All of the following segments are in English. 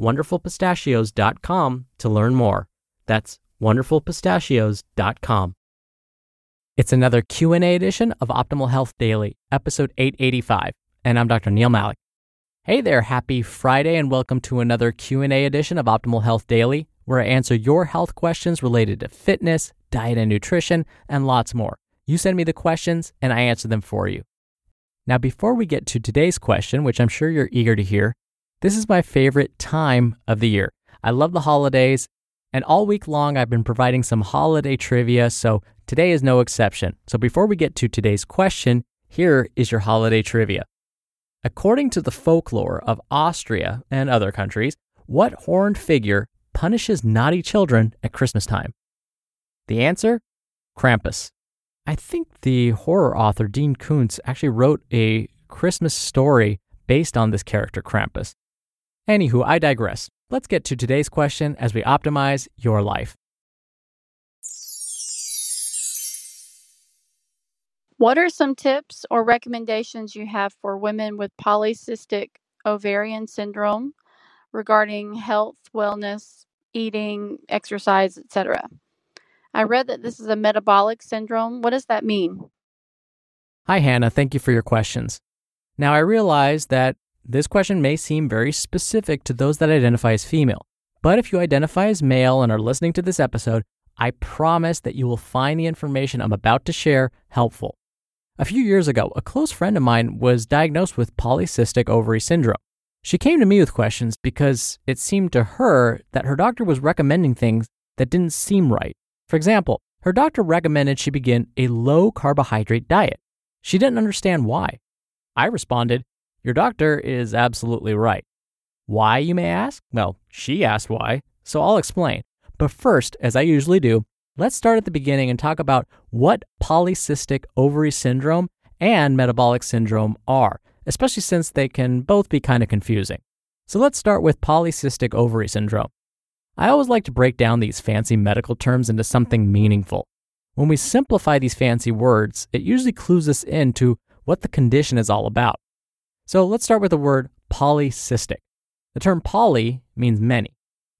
wonderfulpistachios.com to learn more. That's wonderfulpistachios.com. It's another Q&A edition of Optimal Health Daily, episode 885, and I'm Dr. Neal Malik. Hey there, happy Friday and welcome to another Q&A edition of Optimal Health Daily, where I answer your health questions related to fitness, diet and nutrition, and lots more. You send me the questions and I answer them for you. Now, before we get to today's question, which I'm sure you're eager to hear, this is my favorite time of the year. I love the holidays, and all week long I've been providing some holiday trivia, so today is no exception. So before we get to today's question, here is your holiday trivia. According to the folklore of Austria and other countries, what horned figure punishes naughty children at Christmas time? The answer? Krampus. I think the horror author Dean Koontz actually wrote a Christmas story based on this character, Krampus. Anywho, I digress. Let's get to today's question as we optimize your life. What are some tips or recommendations you have for women with polycystic ovarian syndrome regarding health, wellness, eating, exercise, etc.? I read that this is a metabolic syndrome. What does that mean? Hi, Hannah. Thank you for your questions. Now, I realize that this question may seem very specific to those that identify as female, but if you identify as male and are listening to this episode, I promise that you will find the information I'm about to share helpful. A few years ago, a close friend of mine was diagnosed with polycystic ovary syndrome. She came to me with questions because it seemed to her that her doctor was recommending things that didn't seem right. For example, her doctor recommended she begin a low carbohydrate diet. She didn't understand why. I responded, your doctor is absolutely right. Why, you may ask? Well, she asked why, so I'll explain. But first, as I usually do, let's start at the beginning and talk about what polycystic ovary syndrome and metabolic syndrome are, especially since they can both be kind of confusing. So let's start with polycystic ovary syndrome. I always like to break down these fancy medical terms into something meaningful. When we simplify these fancy words, it usually clues us into what the condition is all about. So let's start with the word polycystic. The term poly means many.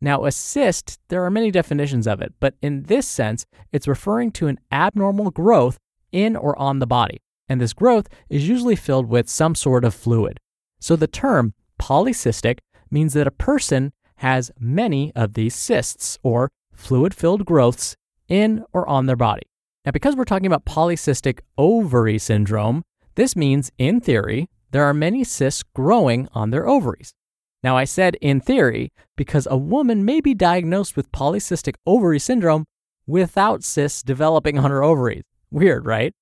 Now, a cyst, there are many definitions of it, but in this sense, it's referring to an abnormal growth in or on the body. And this growth is usually filled with some sort of fluid. So the term polycystic means that a person has many of these cysts or fluid filled growths in or on their body. Now, because we're talking about polycystic ovary syndrome, this means, in theory, there are many cysts growing on their ovaries. Now, I said in theory because a woman may be diagnosed with polycystic ovary syndrome without cysts developing on her ovaries. Weird, right?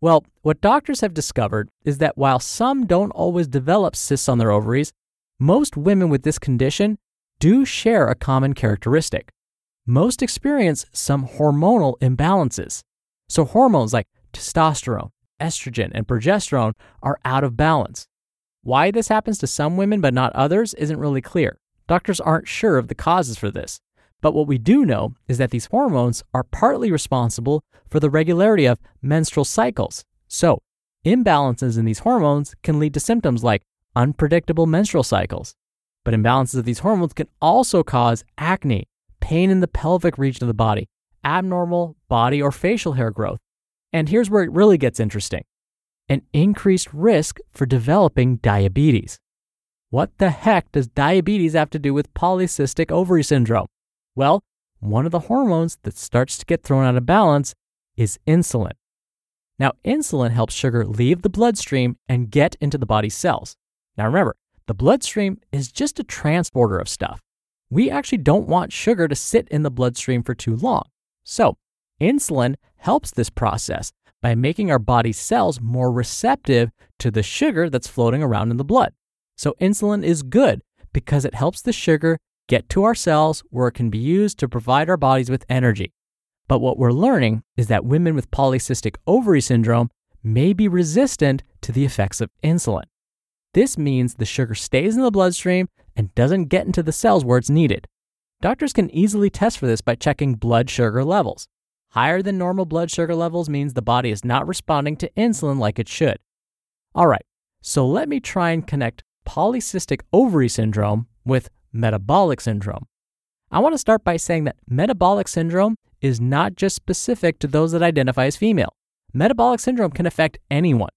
Well, what doctors have discovered is that while some don't always develop cysts on their ovaries, most women with this condition do share a common characteristic. Most experience some hormonal imbalances. So, hormones like testosterone, estrogen, and progesterone are out of balance. Why this happens to some women but not others isn't really clear. Doctors aren't sure of the causes for this. But what we do know is that these hormones are partly responsible for the regularity of menstrual cycles. So, imbalances in these hormones can lead to symptoms like unpredictable menstrual cycles. But imbalances of these hormones can also cause acne, pain in the pelvic region of the body, abnormal body or facial hair growth, and here's where it really gets interesting an increased risk for developing diabetes. What the heck does diabetes have to do with polycystic ovary syndrome? Well, one of the hormones that starts to get thrown out of balance is insulin. Now, insulin helps sugar leave the bloodstream and get into the body's cells. Now, remember, the bloodstream is just a transporter of stuff. We actually don't want sugar to sit in the bloodstream for too long. So, insulin helps this process by making our body's cells more receptive to the sugar that's floating around in the blood. So, insulin is good because it helps the sugar get to our cells where it can be used to provide our bodies with energy. But what we're learning is that women with polycystic ovary syndrome may be resistant to the effects of insulin. This means the sugar stays in the bloodstream and doesn't get into the cells where it's needed. Doctors can easily test for this by checking blood sugar levels. Higher than normal blood sugar levels means the body is not responding to insulin like it should. All right, so let me try and connect polycystic ovary syndrome with metabolic syndrome. I want to start by saying that metabolic syndrome is not just specific to those that identify as female. Metabolic syndrome can affect anyone.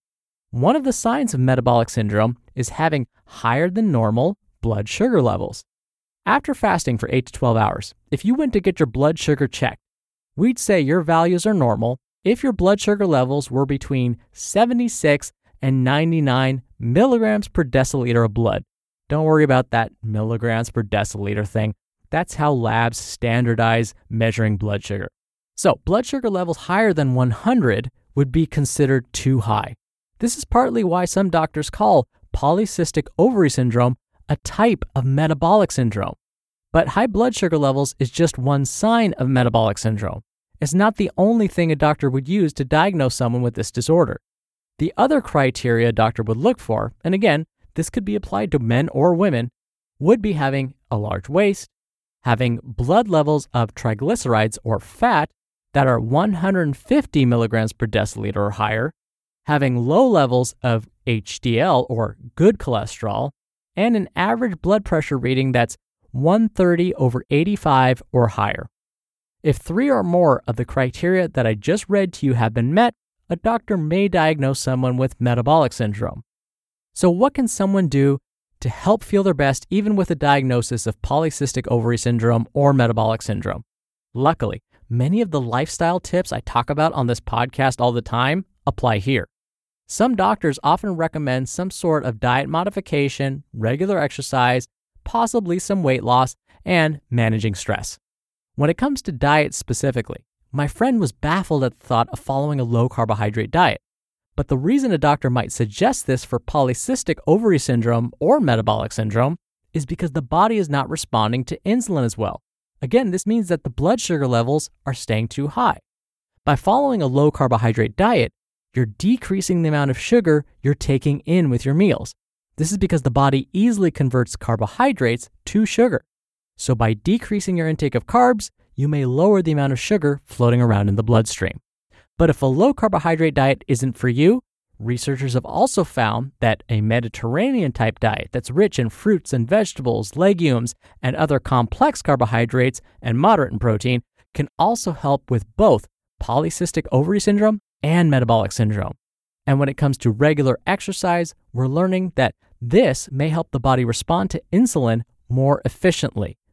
One of the signs of metabolic syndrome is having higher than normal blood sugar levels. After fasting for 8 to 12 hours, if you went to get your blood sugar checked, we'd say your values are normal if your blood sugar levels were between 76 and 99 milligrams per deciliter of blood. Don't worry about that milligrams per deciliter thing. That's how labs standardize measuring blood sugar. So, blood sugar levels higher than 100 would be considered too high. This is partly why some doctors call polycystic ovary syndrome a type of metabolic syndrome. But high blood sugar levels is just one sign of metabolic syndrome. It's not the only thing a doctor would use to diagnose someone with this disorder. The other criteria a doctor would look for, and again, this could be applied to men or women, would be having a large waist, having blood levels of triglycerides or fat that are 150 milligrams per deciliter or higher, having low levels of HDL or good cholesterol, and an average blood pressure reading that's 130 over 85 or higher. If three or more of the criteria that I just read to you have been met, a doctor may diagnose someone with metabolic syndrome. So, what can someone do to help feel their best even with a diagnosis of polycystic ovary syndrome or metabolic syndrome. Luckily, many of the lifestyle tips I talk about on this podcast all the time apply here. Some doctors often recommend some sort of diet modification, regular exercise, possibly some weight loss, and managing stress. When it comes to diet specifically, my friend was baffled at the thought of following a low carbohydrate diet. But the reason a doctor might suggest this for polycystic ovary syndrome or metabolic syndrome is because the body is not responding to insulin as well. Again, this means that the blood sugar levels are staying too high. By following a low carbohydrate diet, you're decreasing the amount of sugar you're taking in with your meals. This is because the body easily converts carbohydrates to sugar. So, by decreasing your intake of carbs, you may lower the amount of sugar floating around in the bloodstream. But if a low carbohydrate diet isn't for you, researchers have also found that a Mediterranean type diet that's rich in fruits and vegetables, legumes, and other complex carbohydrates and moderate in protein can also help with both polycystic ovary syndrome and metabolic syndrome. And when it comes to regular exercise, we're learning that this may help the body respond to insulin more efficiently,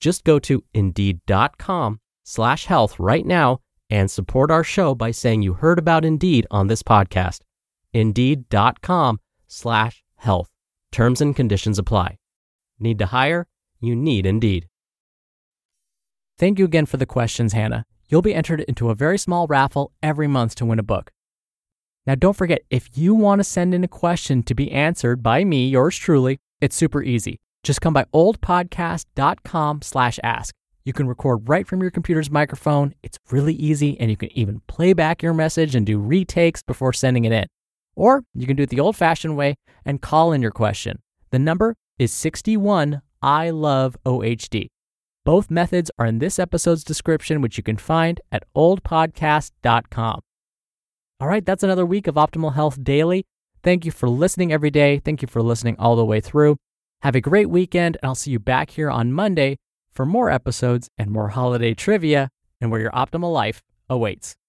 Just go to indeed.com slash health right now and support our show by saying you heard about Indeed on this podcast. Indeed.com slash health. Terms and conditions apply. Need to hire? You need Indeed. Thank you again for the questions, Hannah. You'll be entered into a very small raffle every month to win a book. Now, don't forget, if you want to send in a question to be answered by me, yours truly, it's super easy. Just come by oldpodcast.com slash ask. You can record right from your computer's microphone. It's really easy, and you can even play back your message and do retakes before sending it in. Or you can do it the old fashioned way and call in your question. The number is 61 I love OHD. Both methods are in this episode's description, which you can find at oldpodcast.com. All right, that's another week of Optimal Health Daily. Thank you for listening every day. Thank you for listening all the way through. Have a great weekend, and I'll see you back here on Monday for more episodes and more holiday trivia and where your optimal life awaits.